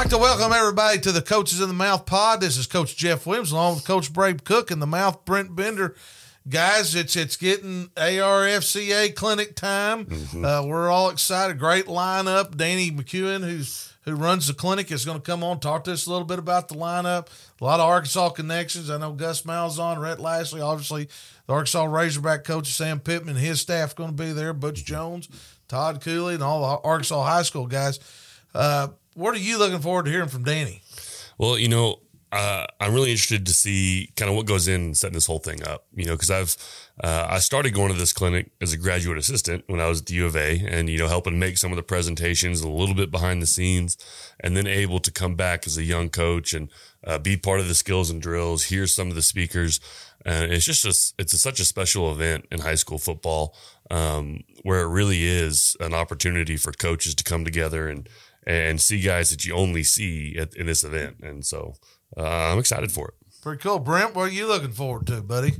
like to welcome everybody to the Coaches in the Mouth pod. This is Coach Jeff Williams along with Coach Bray Cook and the Mouth Brent Bender. Guys, it's it's getting ARFCA clinic time. Mm-hmm. Uh, we're all excited. Great lineup. Danny McCuin, who's who runs the clinic, is going to come on talk to us a little bit about the lineup. A lot of Arkansas connections. I know Gus Malzahn, Rhett Lashlee, obviously the Arkansas Razorback coach Sam Pittman, his staff going to be there. Butch Jones, Todd Cooley, and all the Arkansas high school guys. Uh, what are you looking forward to hearing from Danny? Well, you know, uh, I'm really interested to see kind of what goes in setting this whole thing up. You know, because I've uh, I started going to this clinic as a graduate assistant when I was at the U of A, and you know, helping make some of the presentations a little bit behind the scenes, and then able to come back as a young coach and uh, be part of the skills and drills, hear some of the speakers. And it's just a, it's a, such a special event in high school football um, where it really is an opportunity for coaches to come together and and see guys that you only see at, in this event. And so uh, I'm excited for it. Pretty cool. Brent, what are you looking forward to, buddy?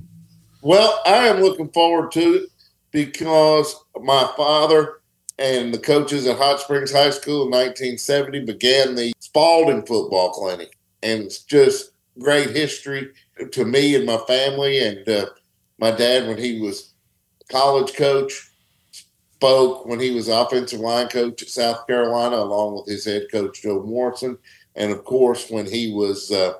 Well, I am looking forward to it because my father and the coaches at Hot Springs High School in 1970 began the Spalding Football Clinic. And it's just great history to me and my family. And uh, my dad, when he was college coach, spoke when he was offensive line coach at South Carolina, along with his head coach Joe Morrison, and of course when he was uh,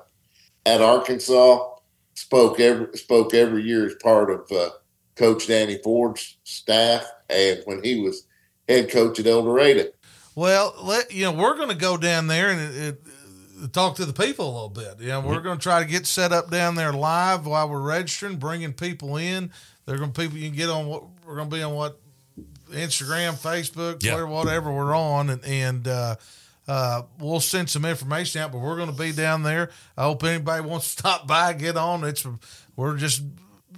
at Arkansas, spoke every spoke every year as part of uh, Coach Danny Ford's staff, and when he was head coach at El Dorado. Well, let you know we're going to go down there and it, it, talk to the people a little bit. You know, we're mm-hmm. going to try to get set up down there live while we're registering, bringing people in. They're going to people you can get on what we're going to be on what Instagram, Facebook, Twitter, whatever we're on, and and uh, uh, we'll send some information out. But we're going to be down there. I hope anybody wants to stop by, get on. It's we're just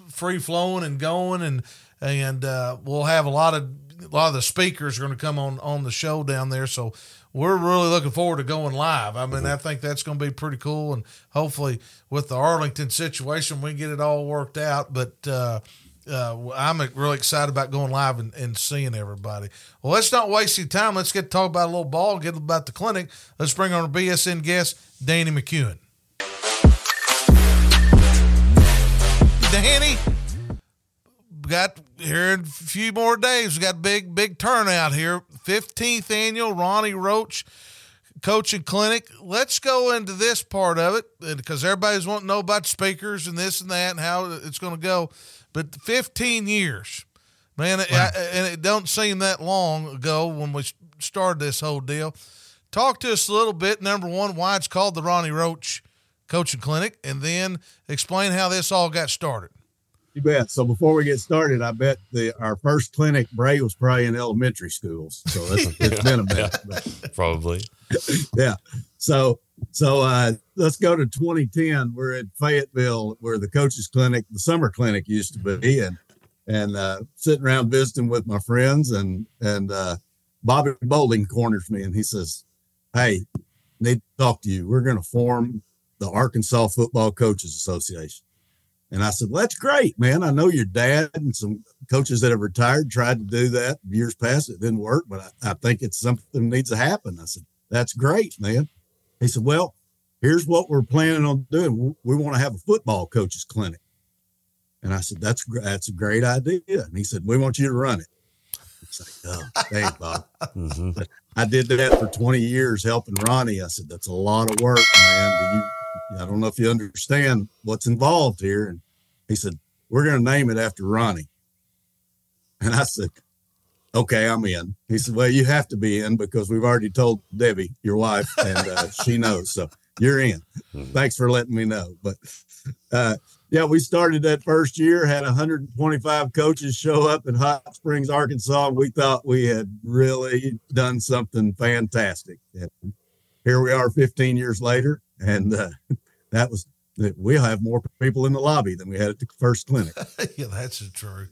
free flowing and going, and and uh, we'll have a lot of a lot of the speakers are going to come on on the show down there. So we're really looking forward to going live. I mean, mm-hmm. I think that's going to be pretty cool, and hopefully with the Arlington situation, we get it all worked out. But uh, uh, I'm really excited about going live and, and, seeing everybody. Well, let's not waste any time. Let's get to talk about a little ball, get about the clinic. Let's bring on our BSN guest, Danny McCuin. Danny, got here in a few more days. We got big, big turnout here. 15th annual Ronnie Roach coaching clinic. Let's go into this part of it because everybody's wanting to know about speakers and this and that and how it's going to go. But 15 years, man, wow. I, and it don't seem that long ago when we started this whole deal. Talk to us a little bit. Number one, why it's called the Ronnie Roach Coaching Clinic, and then explain how this all got started. You bet. So before we get started, I bet the our first clinic, Bray, was probably in elementary schools. So it's, it's been a minute. Probably. yeah. So so uh, let's go to 2010. We're at Fayetteville, where the coaches clinic, the summer clinic used to be, and and uh, sitting around visiting with my friends, and and uh, Bobby Bolding corners me, and he says, "Hey, need to talk to you. We're going to form the Arkansas Football Coaches Association." And I said, well, that's great, man. I know your dad and some coaches that have retired tried to do that years past. It didn't work, but I, I think it's something that needs to happen. I said, that's great, man. He said, well, here's what we're planning on doing. We want to have a football coaches clinic. And I said, that's, that's a great idea. And he said, we want you to run it. It's like, oh, thanks, Bob. mm-hmm. I did that for 20 years helping Ronnie. I said, that's a lot of work, man. Do you, I don't know if you understand what's involved here. And he said, We're going to name it after Ronnie. And I said, Okay, I'm in. He said, Well, you have to be in because we've already told Debbie, your wife, and uh, she knows. So you're in. Mm-hmm. Thanks for letting me know. But uh, yeah, we started that first year, had 125 coaches show up in Hot Springs, Arkansas. We thought we had really done something fantastic. And here we are 15 years later. And uh, that was we'll have more people in the lobby than we had at the first clinic. yeah, that's true.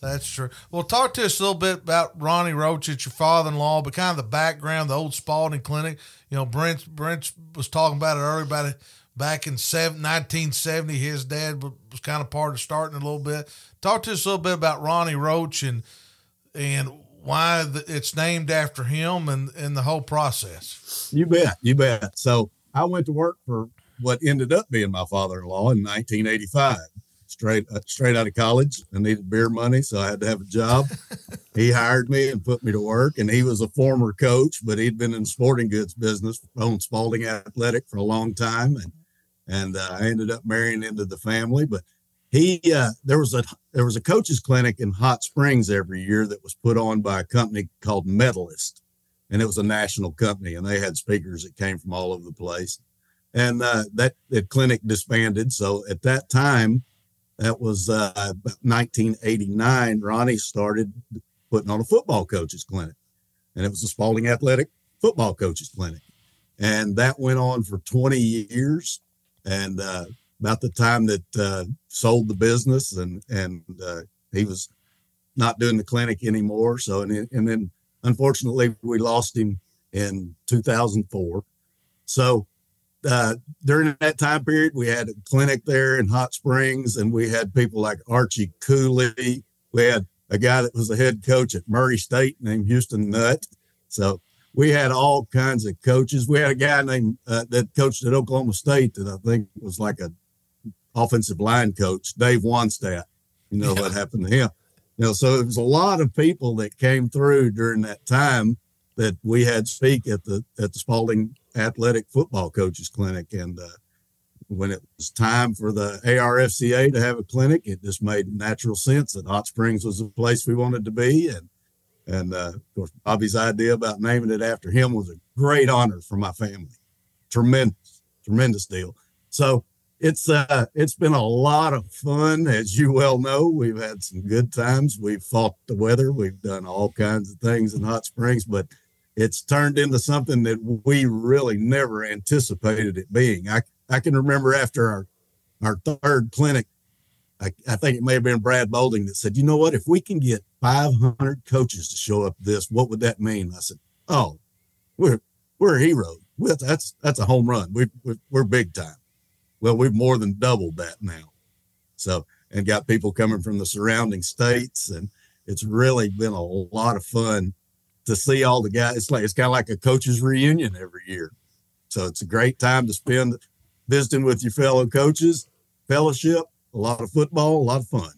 That's true. Well, talk to us a little bit about Ronnie Roach. It's your father-in-law, but kind of the background, the old Spalding Clinic. You know, Brent Brent was talking about it earlier about it back in 1970. His dad was kind of part of starting a little bit. Talk to us a little bit about Ronnie Roach and and why the, it's named after him and and the whole process. You bet, you bet. So I went to work for what ended up being my father-in-law in 1985. Straight uh, straight out of college, I needed beer money, so I had to have a job. he hired me and put me to work, and he was a former coach, but he'd been in sporting goods business, owned Spalding Athletic for a long time, and and uh, I ended up marrying into the family. But he uh, there was a there was a coaches clinic in Hot Springs every year that was put on by a company called Medalist, and it was a national company, and they had speakers that came from all over the place, and uh, that that clinic disbanded. So at that time, that was uh, 1989. Ronnie started putting on a football coaches clinic, and it was a Spalding Athletic football coaches clinic, and that went on for 20 years, and uh, about the time that uh, sold the business and and uh, he was not doing the clinic anymore. So and and then unfortunately we lost him in 2004. So uh, during that time period, we had a clinic there in Hot Springs, and we had people like Archie Cooley. We had a guy that was the head coach at Murray State named Houston Nutt. So we had all kinds of coaches. We had a guy named uh, that coached at Oklahoma State that I think was like a offensive line coach, Dave Wannstedt. You know yeah. what happened to him. You know, so there was a lot of people that came through during that time that we had speak at the at the Spalding Athletic Football Coaches Clinic, and uh, when it was time for the ARFCA to have a clinic, it just made natural sense that Hot Springs was the place we wanted to be, and and uh, of course Bobby's idea about naming it after him was a great honor for my family, tremendous, tremendous deal. So it's uh it's been a lot of fun as you well know. We've had some good times. We've fought the weather. We've done all kinds of things in hot springs but it's turned into something that we really never anticipated it being i i can remember after our our third clinic I, I think it may have been Brad Bolding that said, you know what, if we can get 500 coaches to show up this, what would that mean? I said, oh, we're, we're heroes. That's, that's a home run. We, we're big time. Well, we've more than doubled that now. So, and got people coming from the surrounding states. And it's really been a lot of fun to see all the guys. It's like, it's kind of like a coach's reunion every year. So it's a great time to spend visiting with your fellow coaches, fellowship, a lot of football, a lot of fun.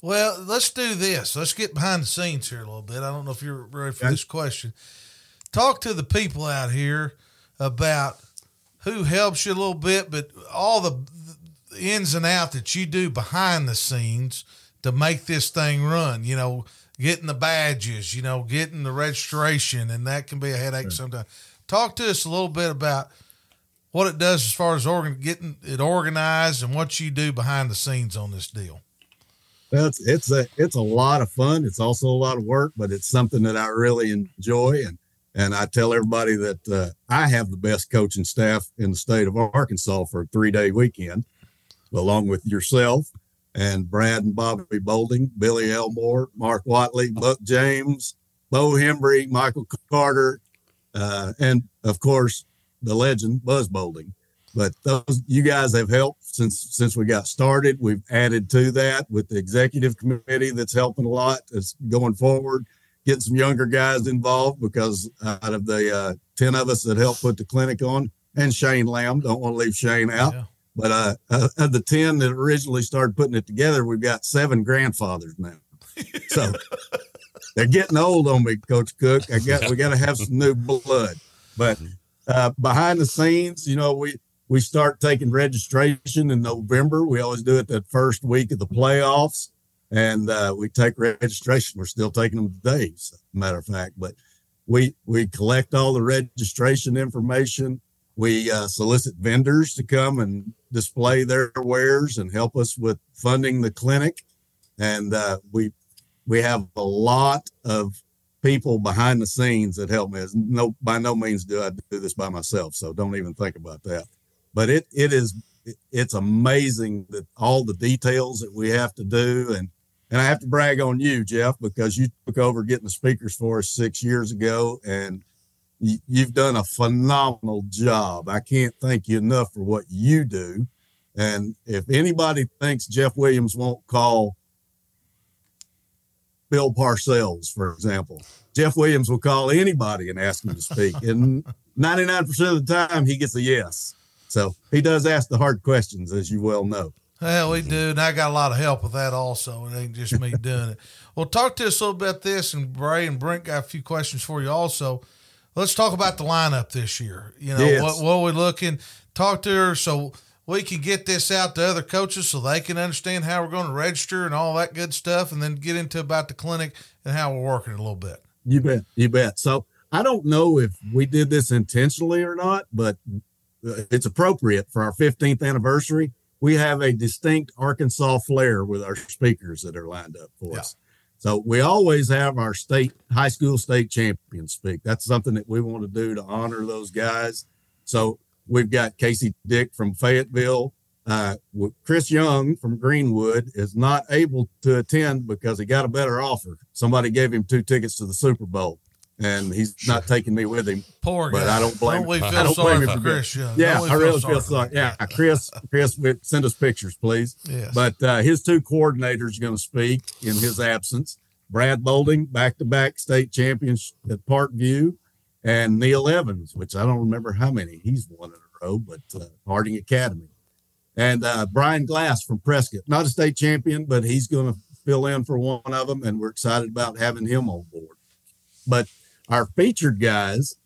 Well, let's do this. Let's get behind the scenes here a little bit. I don't know if you're ready for okay. this question. Talk to the people out here about who helps you a little bit, but all the, the ins and out that you do behind the scenes to make this thing run. You know, getting the badges, you know, getting the registration, and that can be a headache sure. sometimes. Talk to us a little bit about what it does as far as organ, getting it organized and what you do behind the scenes on this deal. Well, it's it's a it's a lot of fun. It's also a lot of work, but it's something that I really enjoy. And and I tell everybody that uh, I have the best coaching staff in the state of Arkansas for a three day weekend, along with yourself and Brad and Bobby Bolding, Billy Elmore, Mark Watley, Buck James, Bo Hembry, Michael Carter, uh, and of course the legend Buzz Bolding. But those you guys have helped since since we got started. We've added to that with the executive committee that's helping a lot. It's going forward getting some younger guys involved because out of the uh, 10 of us that helped put the clinic on, and Shane Lamb, don't want to leave Shane out. Yeah. But uh, uh, of the 10 that originally started putting it together, we've got seven grandfathers now. So they're getting old on me, Coach Cook. I got we got to have some new blood. But uh, behind the scenes, you know, we we start taking registration in November. We always do it that first week of the playoffs and uh, we take registration. We're still taking them today, as a matter of fact. But we we collect all the registration information. We uh, solicit vendors to come and display their wares and help us with funding the clinic. And uh, we we have a lot of people behind the scenes that help me. No, by no means do I do this by myself, so don't even think about that. But it it is it's amazing that all the details that we have to do and and I have to brag on you, Jeff, because you took over getting the speakers for us six years ago, and you've done a phenomenal job. I can't thank you enough for what you do. And if anybody thinks Jeff Williams won't call Bill Parcells, for example, Jeff Williams will call anybody and ask him to speak. And 99% of the time, he gets a yes. So he does ask the hard questions, as you well know. Hell, we do. And I got a lot of help with that also. It ain't just me doing it. Well, talk to us a little bit about this. And Bray and Brent got a few questions for you also. Let's talk about the lineup this year. You know, Yes. what, what we're looking, talk to her so we can get this out to other coaches so they can understand how we're going to register and all that good stuff. And then get into about the clinic and how we're working a little bit. You bet. You bet. So I don't know if we did this intentionally or not, but uh, it's appropriate for our 15th anniversary. We have a distinct Arkansas flair with our speakers that are lined up for Yeah. us. So we always have our state high school state champions speak. That's something that we want to do to honor those guys. So we've got Casey Dick from Fayetteville. Uh, Chris Young from Greenwood is not able to attend because he got a better offer. Somebody gave him two tickets to the Super Bowl, and he's not taking me with him. Poor guy. But guy. I don't blame- we I don't sorry blame for him for Chris Young. Yeah, I really feel for sorry. Yeah, Chris, Chris, send us pictures, please. Yes. But uh, his two coordinators are going to speak in his absence. Brad Bolding, back-to-back state champions at Parkview, and Neil Evans, which I don't remember how many he's won in a row, but uh, Harding Academy, and uh, Brian Glass from Prescott, not a state champion, but he's going to fill in for one of them, and we're excited about having him on board. But our featured guys,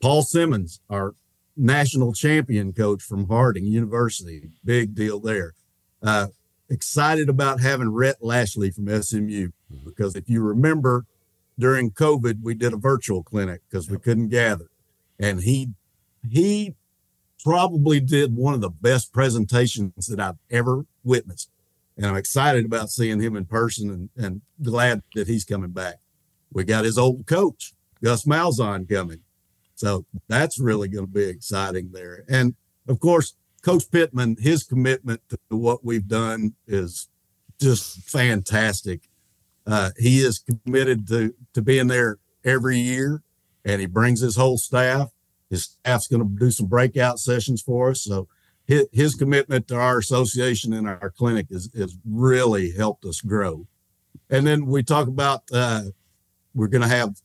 Paul Simmons, our national champion coach from Harding University, big deal there. Uh, excited about having Rhett Lashlee from SMU because if you remember during COVID, we did a virtual clinic because we couldn't gather, and he he probably did one of the best presentations that I've ever witnessed, and I'm excited about seeing him in person and, and glad that he's coming back. We got his old coach Gus Malzahn coming, so that's really going to be exciting there, and of course Coach Pittman, his commitment to what we've done is just fantastic. Uh, he is committed to to being there every year, and he brings his whole staff. His staff's going to do some breakout sessions for us. So his, his commitment to our association and our clinic is has really helped us grow. And then we talk about uh, we're going to have.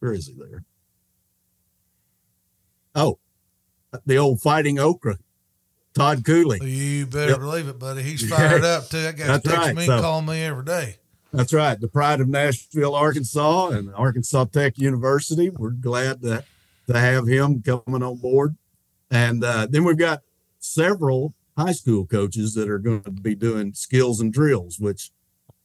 Where is he there? Oh, the old fighting okra, Todd Cooley. You better Yep. believe it, buddy. He's fired up too. That guy That's texts right, me so- and me every day. That's right. The pride of Nashville, Arkansas, and Arkansas Tech University. We're glad to, to have him coming on board. And uh, then we've got several high school coaches that are going to be doing skills and drills, which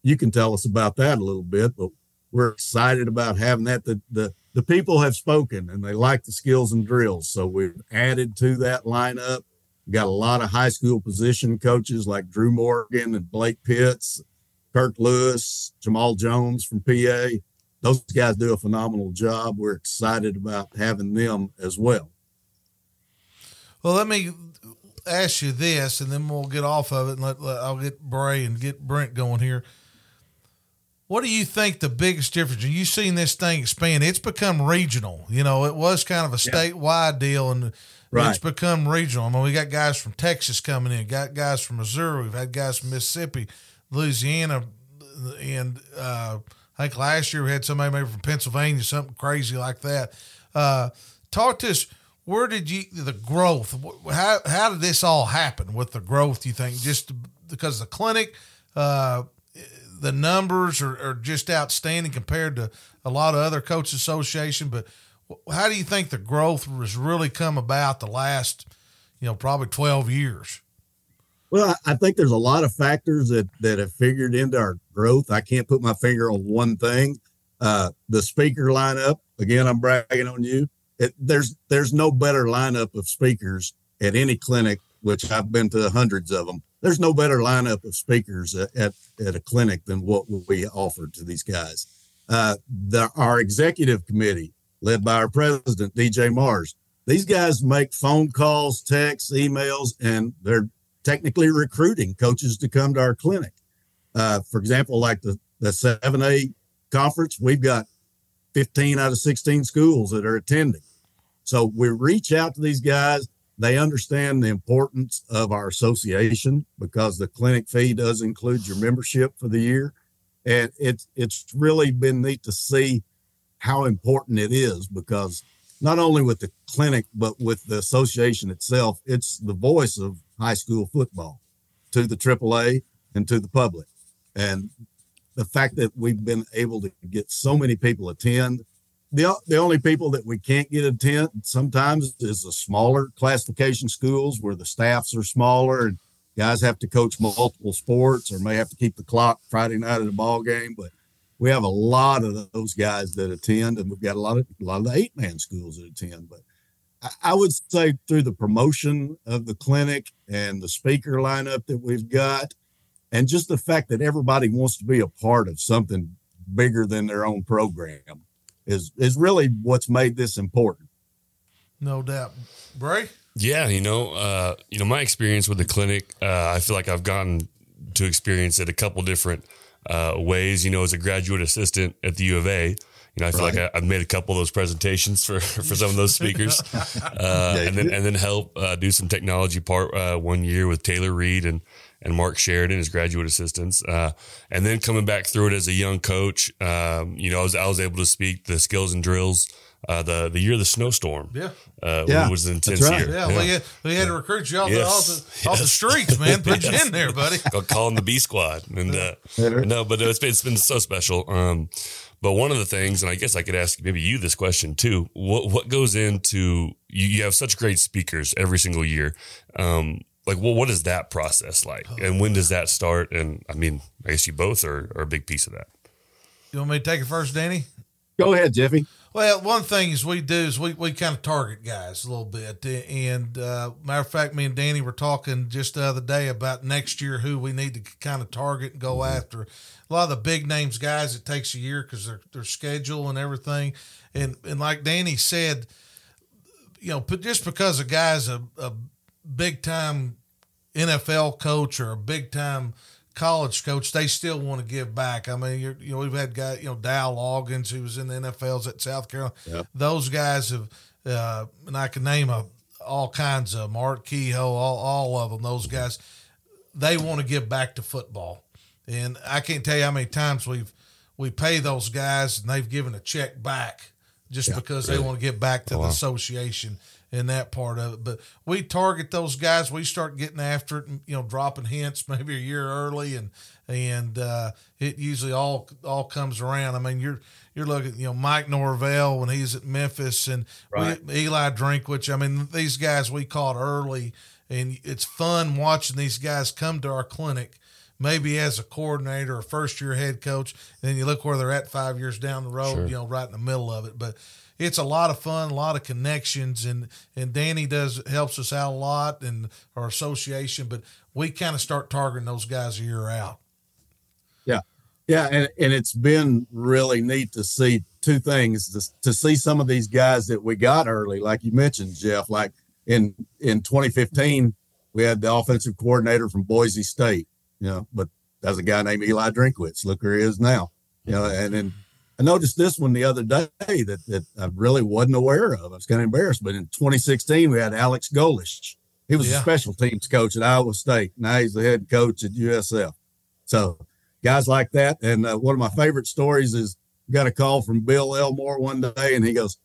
you can tell us about that a little bit. But we're excited about having that. The, the, the people have spoken and they like the skills and drills. So we've added to that lineup. We've got a lot of high school position coaches like Drew Morgan and Blake Pitts Kirk Lewis, Jamal Jones from PA. Those guys do a phenomenal job. We're excited about having them as well. Well, let me ask you this, and then we'll get off of it, and let, let- I'll get Bray and get Brent going here. What do you think the biggest difference? You've seen this thing expand. It's become regional. You know, it was kind of a statewide deal, and Right. it's become regional. I mean, we got guys from Texas coming in, got guys from Missouri, we've had guys from Mississippi, Louisiana, and uh, I think last year we had somebody maybe from Pennsylvania, something crazy like that. Uh, talk to us. Where did you the growth? How how did this all happen with the growth? You think just because the clinic, uh, the numbers are, are just outstanding compared to a lot of other coach association. But how do you think the growth has really come about the last, you know, probably twelve years? Well, I I think there's a lot of factors that that have figured into our growth. I can't put my finger on one thing. Uh, the speaker lineup, again, I'm bragging on you. It, there's there's no better lineup of speakers at any clinic, which I've been to hundreds of them. There's no better lineup of speakers at at, a clinic than what we offer to these guys. Uh, the, our executive committee, led by our president DJ Mars, these guys make phone calls, texts, emails, and they're technically recruiting coaches to come to our clinic. Uh, for example, like the the seven A conference, we've got 15 out of 16 schools that are attending. So we reach out to these guys. They understand the importance of our association because the clinic fee does include your membership for the year. and it's it's really been neat to see how important it is because not only with the clinic but with the association itself, it's the voice of high school football to the AAA and to the public, and the fact that we've been able to get so many people attend. The, the only people that we can't get attend sometimes is the smaller classification schools where the staffs are smaller and guys have to coach multiple sports or may have to keep the clock Friday night at a ball game. But we have a lot of those guys that attend, and we've got a lot of a lot of the eight man schools that attend. But I, I would say through the promotion of the clinic and the speaker lineup that we've got, and just the fact that everybody wants to be a part of something bigger than their own program is is really what's made this important. No doubt, Bray. Yeah, you know, uh, you know, my experience with the clinic, uh, I feel like I've gotten to experience it a couple different uh, ways. You know, as a graduate assistant at the U of A, you know, I feel Right. like I, I've made a couple of those presentations for for some of those speakers, uh, and then and then help uh, do some technology part uh, one year with Taylor Reed and and Mark Sheridan as graduate assistants, uh, and then coming back through it as a young coach. Um, you know, I was I was able to speak the skills and drills. Uh, the the year of the snowstorm, Yeah. uh, Yeah, it was an intense that's right. year. Yeah, we had we had to recruit you off, the, off, the, off the streets, man. Put you in there, buddy. called calling the B squad. And uh, no, but it's been, it's been so special. Um, but one of the things, and I guess I could ask maybe you this question too. What what goes into you? You have such great speakers every single year. Um, like, well, what is that process like, and when does that start? And I mean, I guess you both are, are a big piece of that. You want me to take it first, Danny? Go ahead, Jeffy. Well, one thing is we do is we, we kind of target guys a little bit. And uh, matter of fact, me and Danny were talking just the other day about next year who we need to kind of target and go after. A lot of the big names guys, it takes a year because their their schedule and everything. And and like Danny said, you know, but just because a guy's a, a big time NFL coach or a big time college coach, they still want to give back. I mean, you're, you know, we've had guys, you know, Dow Loggains, who was in the NFLs at South Carolina. Yep. Those guys have, uh, and I can name a, all kinds of Mark Kehoe, all, all of them. Those guys, they want to give back to football, and I can't tell you how many times we've we pay those guys and they've given a check back just because they want to get back to the association and that part of it. But we target those guys. We start getting after it, and, you know, dropping hints maybe a year early, and and uh, it usually all all comes around. I mean, you're you're looking, you know, Mike Norvell when he's at Memphis, and Right. we, Eli Drinkwitz. I mean, these guys we caught early, and it's fun watching these guys come to our clinic. Maybe as a coordinator or first year head coach, and then you look where they're at five years down the road, Sure. you know, right in the middle of it. But it's a lot of fun, a lot of connections, and and Danny does helps us out a lot, and our association. But we kind of start targeting those guys a year out. Yeah. Yeah. And, and it's been really neat to see two things to, to see some of these guys that we got early, like you mentioned, Jeff, like in, in 2015, we had the offensive coordinator from Boise State, you know, but that's a guy named Eli Drinkwitz. Look where he is now, you know, and then I noticed this one the other day that, that I really wasn't aware of. I was kind of embarrassed, but in 2016, we had Alex Golesh. He was Yeah. a special teams coach at Iowa State. Now he's the head coach at USF. So guys like that. And uh, one of my favorite stories is got a call from Bill Elmore one day, and he goes,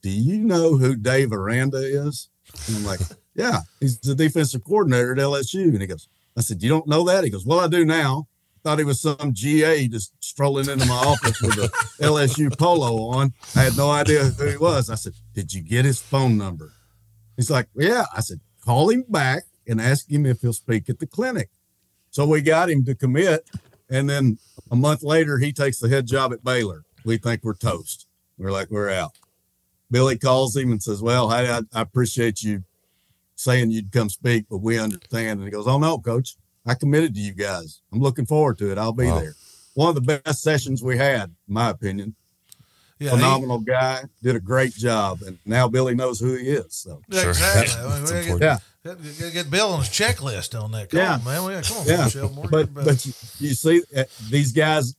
"Do you know who Dave Aranda is?" And I'm like, "Yeah, he's the defensive coordinator at LSU." And he goes, "I said, you don't know that?" He goes, "Well, I do now." Thought he was some GA just strolling into my office with a LSU polo on. I had no idea who he was. I said, "Did you get his phone number?" He's like, "Yeah." I said, "Call him back and ask him if he'll speak at the clinic." So we got him to commit. And then a month later, he takes the head job at Baylor. We think we're toast. We're like, we're out. Billy calls him and says, Well, hey, I, I appreciate you saying you'd come speak, but we understand. And he goes, Oh, no, coach. I committed to you guys. I'm looking forward to it. I'll be Wow. there. One of the best sessions we had, in my opinion. Yeah, he- Phenomenal guy. Did a great job. And now Billy knows who he is. So, Yeah, Sure. exactly. I mean, gotta get, yeah. get, get Bill on his checklist on that. Come Yeah. on, man. We, come on, Yeah, Michelle Moore. but but you, you see uh, these guys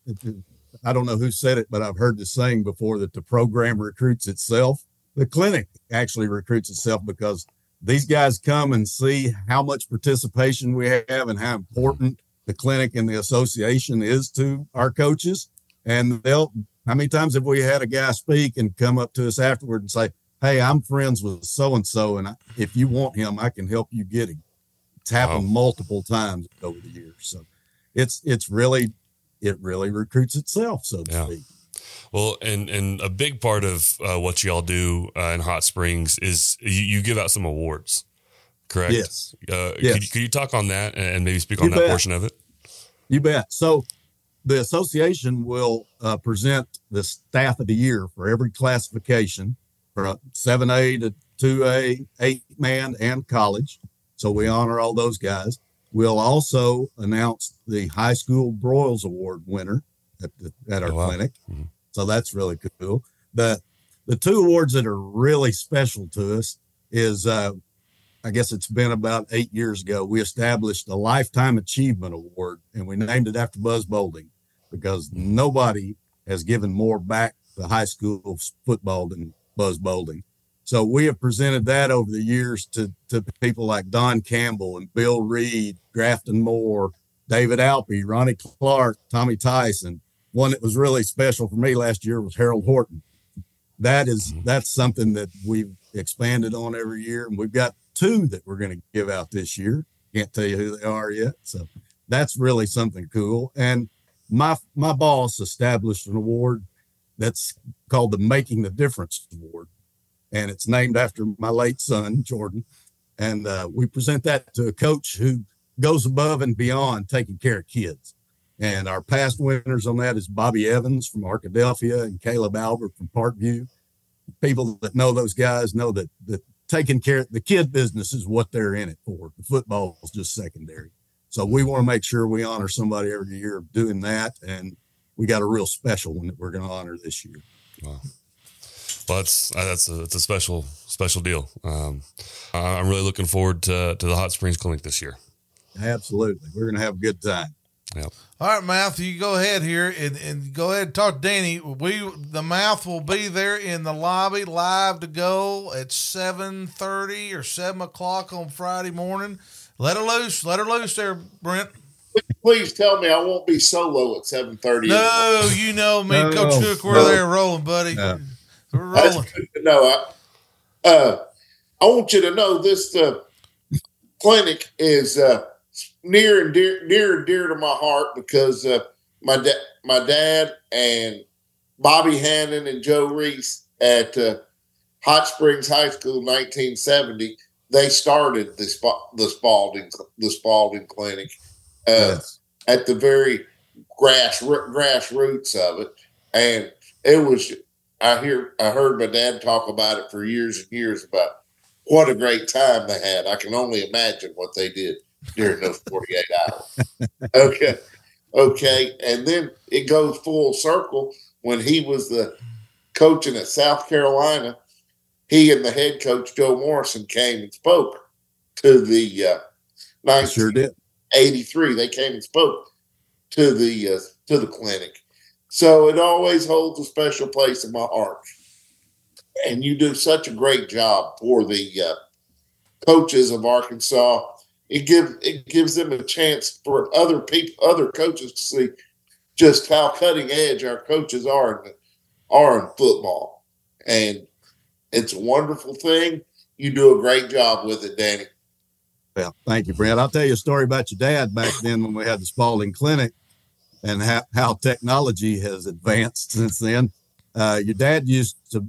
i don't know who said it but i've heard the saying before that the program recruits itself the clinic actually recruits itself because these guys come and see how much participation we have and how important the clinic and the association is to our coaches. And they'll, how many times have we had a guy speak and come up to us afterward and say, Hey, I'm friends with so and so, and if you want him, I can help you get him. It's happened wow. multiple times over the years. So it's it's really it really recruits itself, so to yeah. speak. Well, and and a big part of uh, what y'all do uh, in Hot Springs is you, you, give out some awards, correct? Yes. Uh, yes. Could, could, you talk on that and maybe speak on you that bet. portion of it? You bet. So the association will uh, present the staff of the year for every classification from 7A to 2A, eight man, and college. So we honor all those guys. We'll also announce the high school Broyles Award winner at, the, at our oh, wow. clinic. Mm-hmm. So that's really cool. The the two awards that are really special to us is uh, I guess it's been about eight years ago. We established a lifetime achievement award and we named it after Buzz Bolding because nobody has given more back to high school football than Buzz Bolding. So we have presented that over the years to, to people like Don Campbell and Bill Reed, Grafton Moore, David Alpe, Ronnie Clark, Tommy Tyson. One that was really special for me last year was Harold Horton. That is mm-hmm. that's something that we've expanded on every year, and we've got two that we're going to give out this year. Can't tell you who they are yet, so that's really something cool. And my my boss established an award that's called the Making the Difference Award and it's named after my late son, Jordan. And uh, we present that to a coach who goes above and beyond taking care of kids. And our past winners on that is Bobby Evans from Arkadelphia and Caleb Albert from Parkview. People that know those guys know that, that taking care of the kid business is what they're in it for. The football is just secondary. So we want to make sure we honor somebody every year doing that. And we got a real special one that we're going to honor this year. Wow. Well, that's uh, that's a, that's a special special deal. Um, I'm really looking forward to to the Hot Springs Clinic this year. Absolutely, we're gonna have a good time. Yep. All right, Mouth, you go ahead here and, and go ahead and talk to Danny. We the Mouth will be there in the lobby live to go at seven thirty or seven o'clock on Friday morning. Let her loose. Let her loose there, Brent. Please tell me I won't be solo at seven thirty. No, you know me, no, Coach Cook. We're no. there rolling, buddy. No. We're rolling. No, I, uh, I want you to know this uh, clinic is uh, near and dear, near and dear to my heart because uh, my dad, my dad, and Bobby Hannon and Joe Reese at uh, Hot Springs High School, 1970. They started the Sp- the Spalding the Spalding Clinic uh, yes. at the very grass grassroots of it, and it was I hear I heard my dad talk about it for years and years about what a great time they had. I can only imagine what they did during those 48 hours. Okay. Okay. And then it goes full circle when he was the coaching at South Carolina. He and the head coach Joe Morrison came and spoke to the uh, 1983. Sure they came and spoke to the uh, to the clinic, so it always holds a special place in my heart. And you do such a great job for the uh, coaches of Arkansas. It gives it gives them a chance for other people, other coaches to see just how cutting edge our coaches are in, are in football. And it's a wonderful thing. You do a great job with it, Danny. Well, thank you, Brent. I'll tell you a story about your dad back then when we had the Spalding Clinic and how, how technology has advanced since then. Uh, your dad used to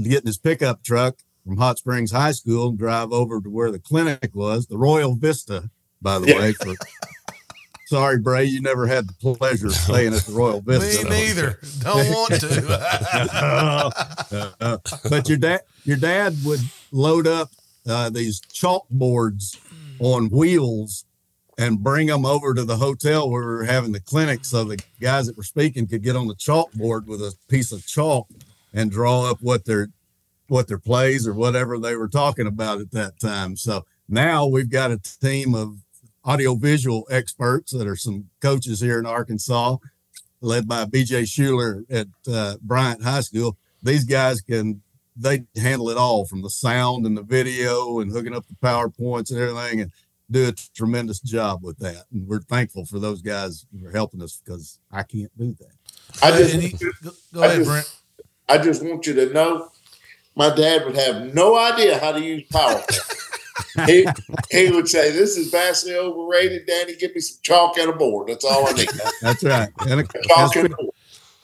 get in his pickup truck from Hot Springs High School and drive over to where the clinic was, the Royal Vista, by the yeah. way. For, sorry, Bray, you never had the pleasure of staying at the Royal Vista. Me neither. Don't want to. uh, but your dad, your dad would load up uh, these chalkboards on wheels and bring them over to the hotel where we were having the clinic so the guys that were speaking could get on the chalkboard with a piece of chalk and draw up what their what their plays or whatever they were talking about at that time. So now we've got a team of audiovisual experts that are some coaches here in Arkansas, led by BJ Schuler at uh, Bryant High School. These guys can they handle it all from the sound and the video and hooking up the PowerPoints and everything. And do a tremendous job with that, and we're thankful for those guys who are helping us because I can't do that. I just, And he- go, go ahead, just- Brent. I just want you to know, my dad would have no idea how to use PowerPoint. he, he would say, "This is vastly overrated, Danny. Give me some chalk and a board. That's all I need. That's right. And a, chalk and a board,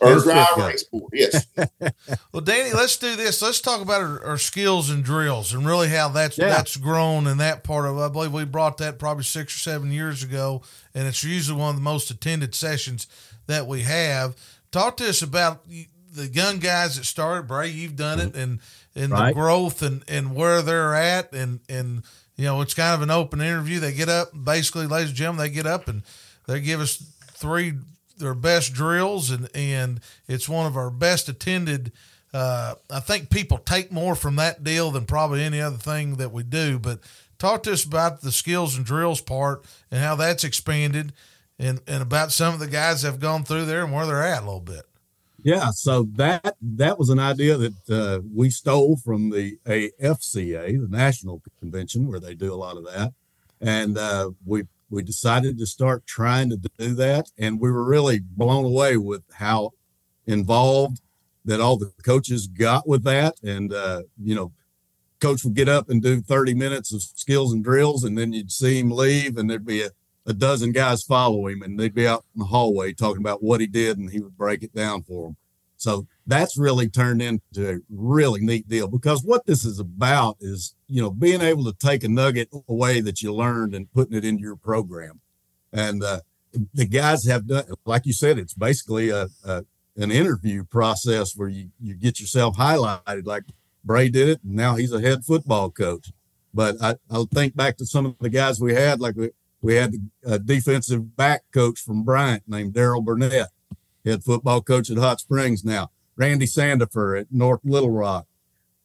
or a That's dry good. erase board. Yes, Well, Danny, let's do this. Let's talk about our, our skills and drills and really how that's Yeah. that's grown in that part of. I believe we brought that probably six or seven years ago, and it's usually one of the most attended sessions that we have. Talk to us about the young guys that started. Bray, you've done it, mm-hmm. and and the growth and and where they're at, and and you know it's kind of an open interview. They get up, basically, ladies and gentlemen, they get up and they give us three their best drills, and and it's one of our best attended. Uh, I think people take more from that deal than probably any other thing that we do. But talk to us about the skills and drills part and how that's expanded, and and about some of the guys that have gone through there and where they're at a little bit. Yeah, so that that was an idea that uh, we stole from the AFCA, the National Convention, where they do a lot of that, and uh, we we decided to start trying to do that, and we were really blown away with how involved that all the coaches got with that, and uh, you know, coach would get up and do thirty minutes of skills and drills, and then you'd see him leave, and there'd be a a dozen guys follow him and they'd be out in the hallway talking about what he did and he would break it down for them. So that's really turned into a really neat deal because what this is about is, you know, being able to take a nugget away that you learned and putting it into your program. And uh, the guys have done, like you said, it's basically a, a an interview process where you, you get yourself highlighted like Bray did it. And now he's a head football coach. But I, I'll think back to some of the guys we had, like we, had a defensive back coach from Bryant named Daryl Burnett, head football coach at Hot Springs now. Randy Sandifer at North Little Rock.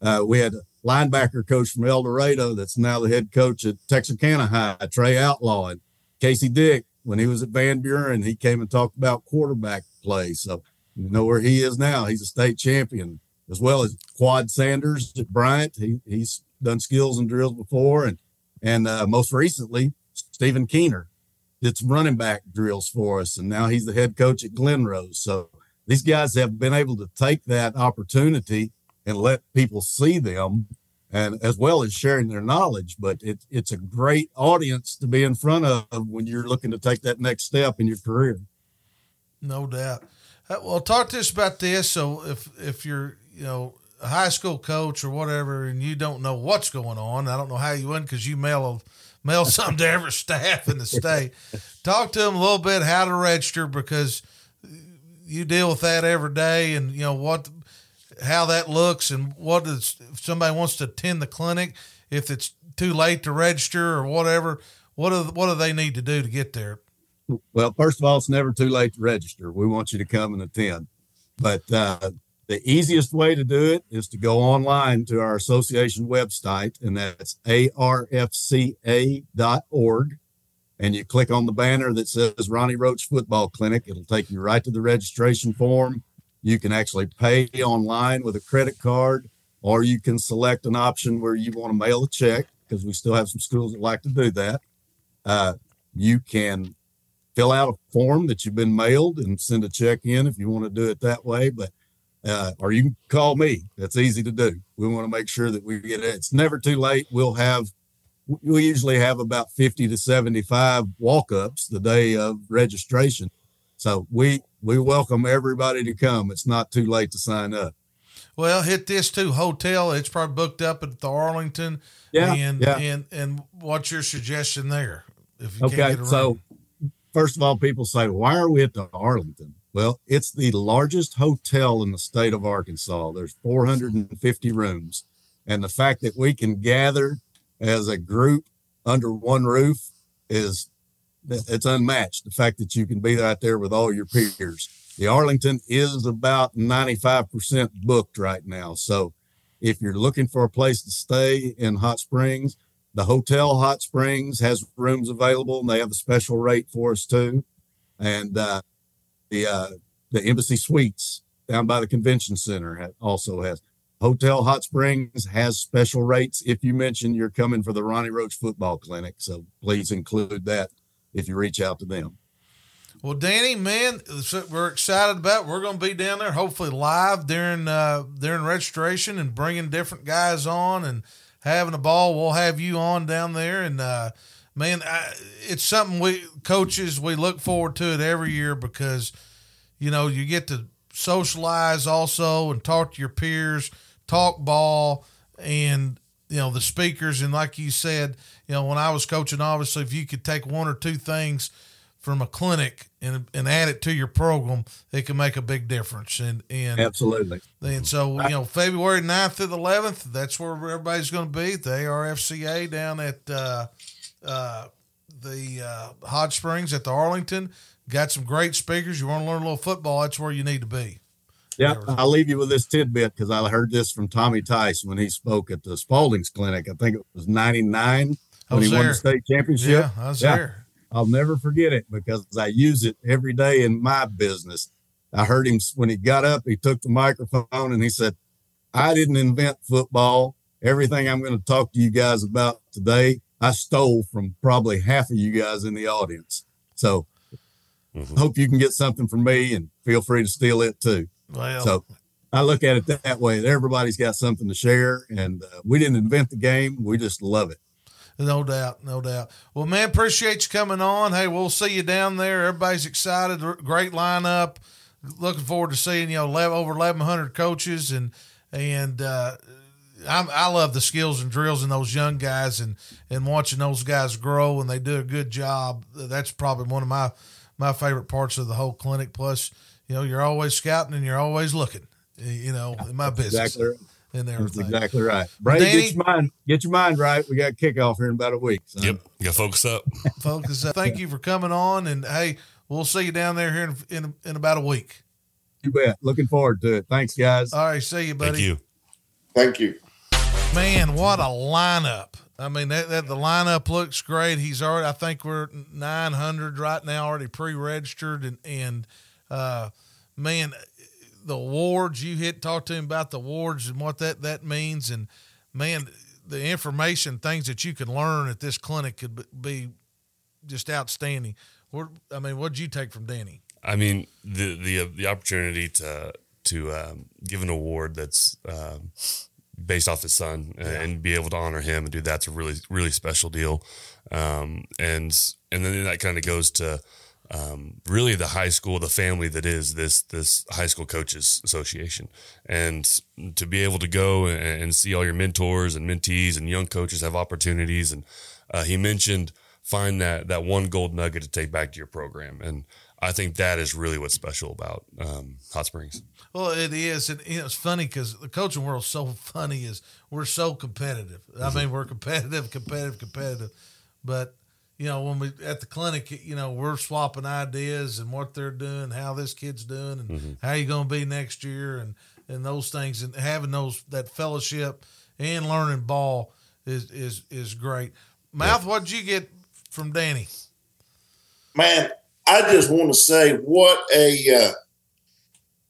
Uh, we had a linebacker coach from El Dorado that's now the head coach at Texarkana High, Trey Outlaw, and Casey Dick. When he was at Van Buren, he came and talked about quarterback play. So you know where he is now. He's a state champion, as well as Quad Sanders at Bryant. He, he's done skills and drills before, and and uh, most recently Stephen Keener did some running back drills for us, and now he's the head coach at Glenrose. So these guys have been able to take that opportunity and let people see them, and as well as sharing their knowledge. But it, it's a great audience to be in front of when you're looking to take that next step in your career. No doubt. Uh, Well, talk to us about this. So, if if you're you know a high school coach or whatever, and you don't know what's going on, I don't know how you win because you mail a, mail something to every staff in the state. Talk to them a little bit how to register because you deal with that every day, and you know what how that looks and what is if somebody wants to attend the clinic if it's too late to register or whatever. What do what do they need to do to get there? Well, first of all, it's never too late to register. We want you to come and attend. But uh, the easiest way to do it is to go online to our association website, and that's arfca.org. And you click on the banner that says Ronnie Roach Football Clinic. It'll take you right to the registration form. You can actually pay online with a credit card, or you can select an option where you want to mail a check because we still have some schools that like to do that. Uh, you can fill out a form that you've been mailed and send a check in if you want to do it that way. But uh, or you can call me. That's easy to do. We want to make sure that we get it. It's never too late. We'll have we usually have about 50 to 75 walk-ups the day of registration. So we we welcome everybody to come. It's not too late to sign up. Well, hit this too. Hotel, it's probably booked up at the Arlington. Yeah, And yeah. and and what's your suggestion there? If you Okay, can't get a so first of all, people say, why are we at the Arlington? Well, it's the largest hotel in the state of Arkansas. There's 450 rooms. And the fact that we can gather as a group under one roof is it's unmatched. The fact that you can be out there with all your peers. The Arlington is about 95% booked right now. So if you're looking for a place to stay in Hot Springs, the Hotel Hot Springs has rooms available, and they have a special rate for us too. And uh, the uh, the Embassy Suites down by the convention center also has. Hotel Hot Springs has special rates if you mention you're coming for the Ronnie Roach Football Clinic. So please include that if you reach out to them. Well, Danny, man, we're excited about. We're going to be down there, hopefully live during uh, during registration and bringing different guys on and having a ball. We'll have you on down there, and uh, man, I, it's something we coaches we look forward to it every year because you know you get to socialize also and talk to your peers, talk ball, and you know the speakers. And like you said, you know when I was coaching, obviously if you could take one or two things from a clinic and and add it to your program, it can make a big difference. And and absolutely. And so you know February 9th through the eleventh, that's where everybody's going to be the ARFCA down at uh, uh, the uh, Hot Springs at the Arlington. Got some great speakers. You want to learn a little football? That's where you need to be. Yeah, I'll leave you with this tidbit because I heard this from Tommy Tice when he spoke at the Spalding's clinic. I think it was '99 when he there. won the state championship. Yeah, I was yeah. there. I'll never forget it because I use it every day in my business. I heard him when he got up, he took the microphone and he said, I didn't invent football. Everything I'm going to talk to you guys about today, I stole from probably half of you guys in the audience. So mm-hmm. hope you can get something from me and feel free to steal it too. Well, so I look at it that way. Everybody's got something to share, and uh, we didn't invent the game. We just love it. No doubt, no doubt. Well, man, appreciate you coming on. Hey, we'll see you down there. Everybody's excited. Great lineup. Looking forward to seeing you know over eleven hundred coaches and and uh, I'm, i love the skills and drills in those young guys and and watching those guys grow and they do a good job. That's probably one of my my favorite parts of the whole clinic. Plus, you know, you're always scouting and you're always looking. You know, in my business. Exactly and everything. That's exactly right. Brady, Danny, get your mind get your mind right. We got kickoff here in about a week. So. Yep, you got to focus up. focus up. Thank you for coming on, and hey, we'll see you down there here in in, in about a week. You bet. Looking forward to it. Thanks, guys. All right, see you, buddy. Thank you. Thank you. Man, what a lineup! I mean, that, that the lineup looks great. He's already. I think we're nine hundred right now, already pre-registered, and and uh, man, the awards you hit talk to him about the awards and what that that means and man the information things that you can learn at this clinic could be just outstanding what i mean what did you take from danny i mean the the the opportunity to to um, give an award that's um, based off his son yeah. and be able to honor him and do that's a really really special deal um, and and then that kind of goes to um, really the high school, the family that is this this high school coaches association, and to be able to go and, and see all your mentors and mentees and young coaches have opportunities. And uh, he mentioned find that that one gold nugget to take back to your program, and I think that is really what's special about um, Hot Springs. Well, it is, and you know, it's funny because the coaching world is so funny. Is we're so competitive. I mean, we're competitive, competitive, competitive, but you know, when we at the clinic, you know, we're swapping ideas and what they're doing, how this kid's doing, and mm-hmm. how you're going to be next year, and and those things, and having those that fellowship and learning ball is is is great. Mouth, what did you get from Danny? Man, I just want to say what a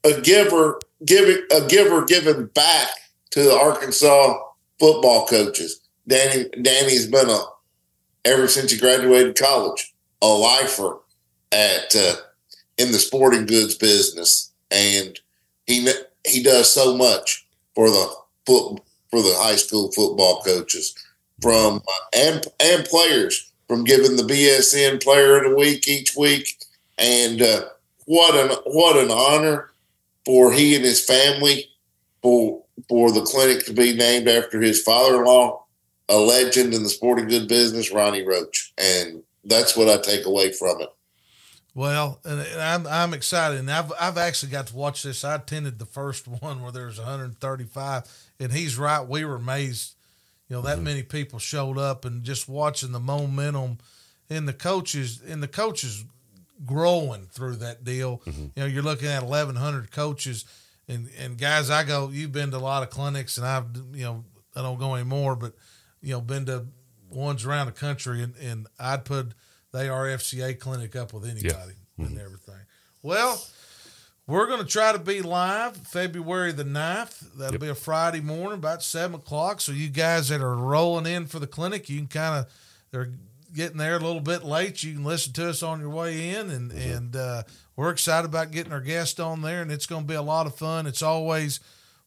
uh, a giver giving a giver giving back to the Arkansas football coaches. Danny Danny's been a ever since he graduated college, a lifer at uh, in the sporting goods business, and he he does so much for the foot for the high school football coaches from uh, and and players from giving the BSN Player of the Week each week, and uh, what an what an honor for he and his family for for the clinic to be named after his father-in-law a legend in the sporting good business, Ronnie Roach, and that's what I take away from it. Well, and I'm I'm excited, and I've I've actually got to watch this. I attended the first one where there's 135, and he's right. We were amazed, you know, that mm-hmm. many people showed up, and just watching the momentum in the coaches in the coaches growing through that deal. Mm-hmm. You know, you're looking at 1,100 coaches, and and guys, I go. You've been to a lot of clinics, and I've you know I don't go anymore, but you know, been to ones around the country, and, and I'd put the ARFCA clinic up with anybody yeah. mm-hmm. and everything. Well, we're going to try to be live February the 9th. That'll Yep. be a Friday morning, about seven o'clock. So you guys that are rolling in for the clinic, you can kind of they're getting there a little bit late. You can listen to us on your way in, and and uh, we're excited about getting our guest on there, and it's going to be a lot of fun. It's always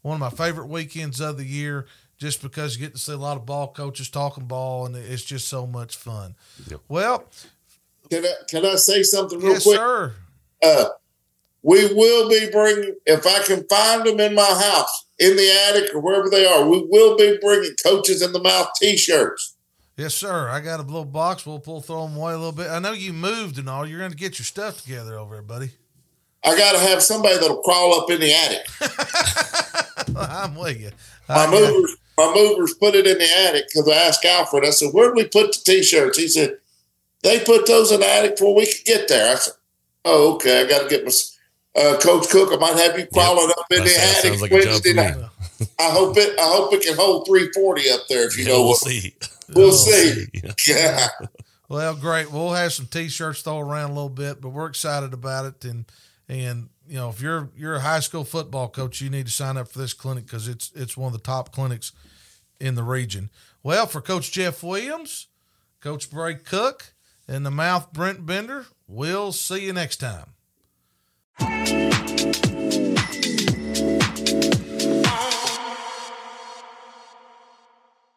one of my favorite weekends of the year, just because you get to see a lot of ball coaches talking ball, and it's just so much fun. Yep. Well, Can I can I say something real yes, quick? sir. Uh, we will be bringing if I can find them in my house, in the attic or wherever they are. We will be bringing coaches in the mouth T-shirts. Yes, sir. I got a little box. We'll pull throw them away a little bit. I know you moved and all. You're going to get your stuff together over there, buddy. I got to have somebody that'll crawl up in the attic. I'm with you. My I movers, my movers put it in the attic because I asked Alfred. I said, "Where do we put the T-shirts?" He said, "They put those in the attic before we could get there." I said, "Oh, okay. I got to get my uh, Coach Cook. I might have you crawling up in That the sounds- attic sounds like Wednesday for night. I hope it. I hope it can hold 340 up there. If you Yeah, know we'll what. see. We'll Oh, see. Yeah. Yeah. Well, great. We'll have some t-shirts throw around a little bit, but we're excited about it. And and you know, if you're you're a high school football coach, you need to sign up for this clinic because it's it's one of the top clinics in the region. Well, for Coach Jeff Williams, Coach Bray Cook, and the mouth Brent Bender, we'll see you next time. Thank you.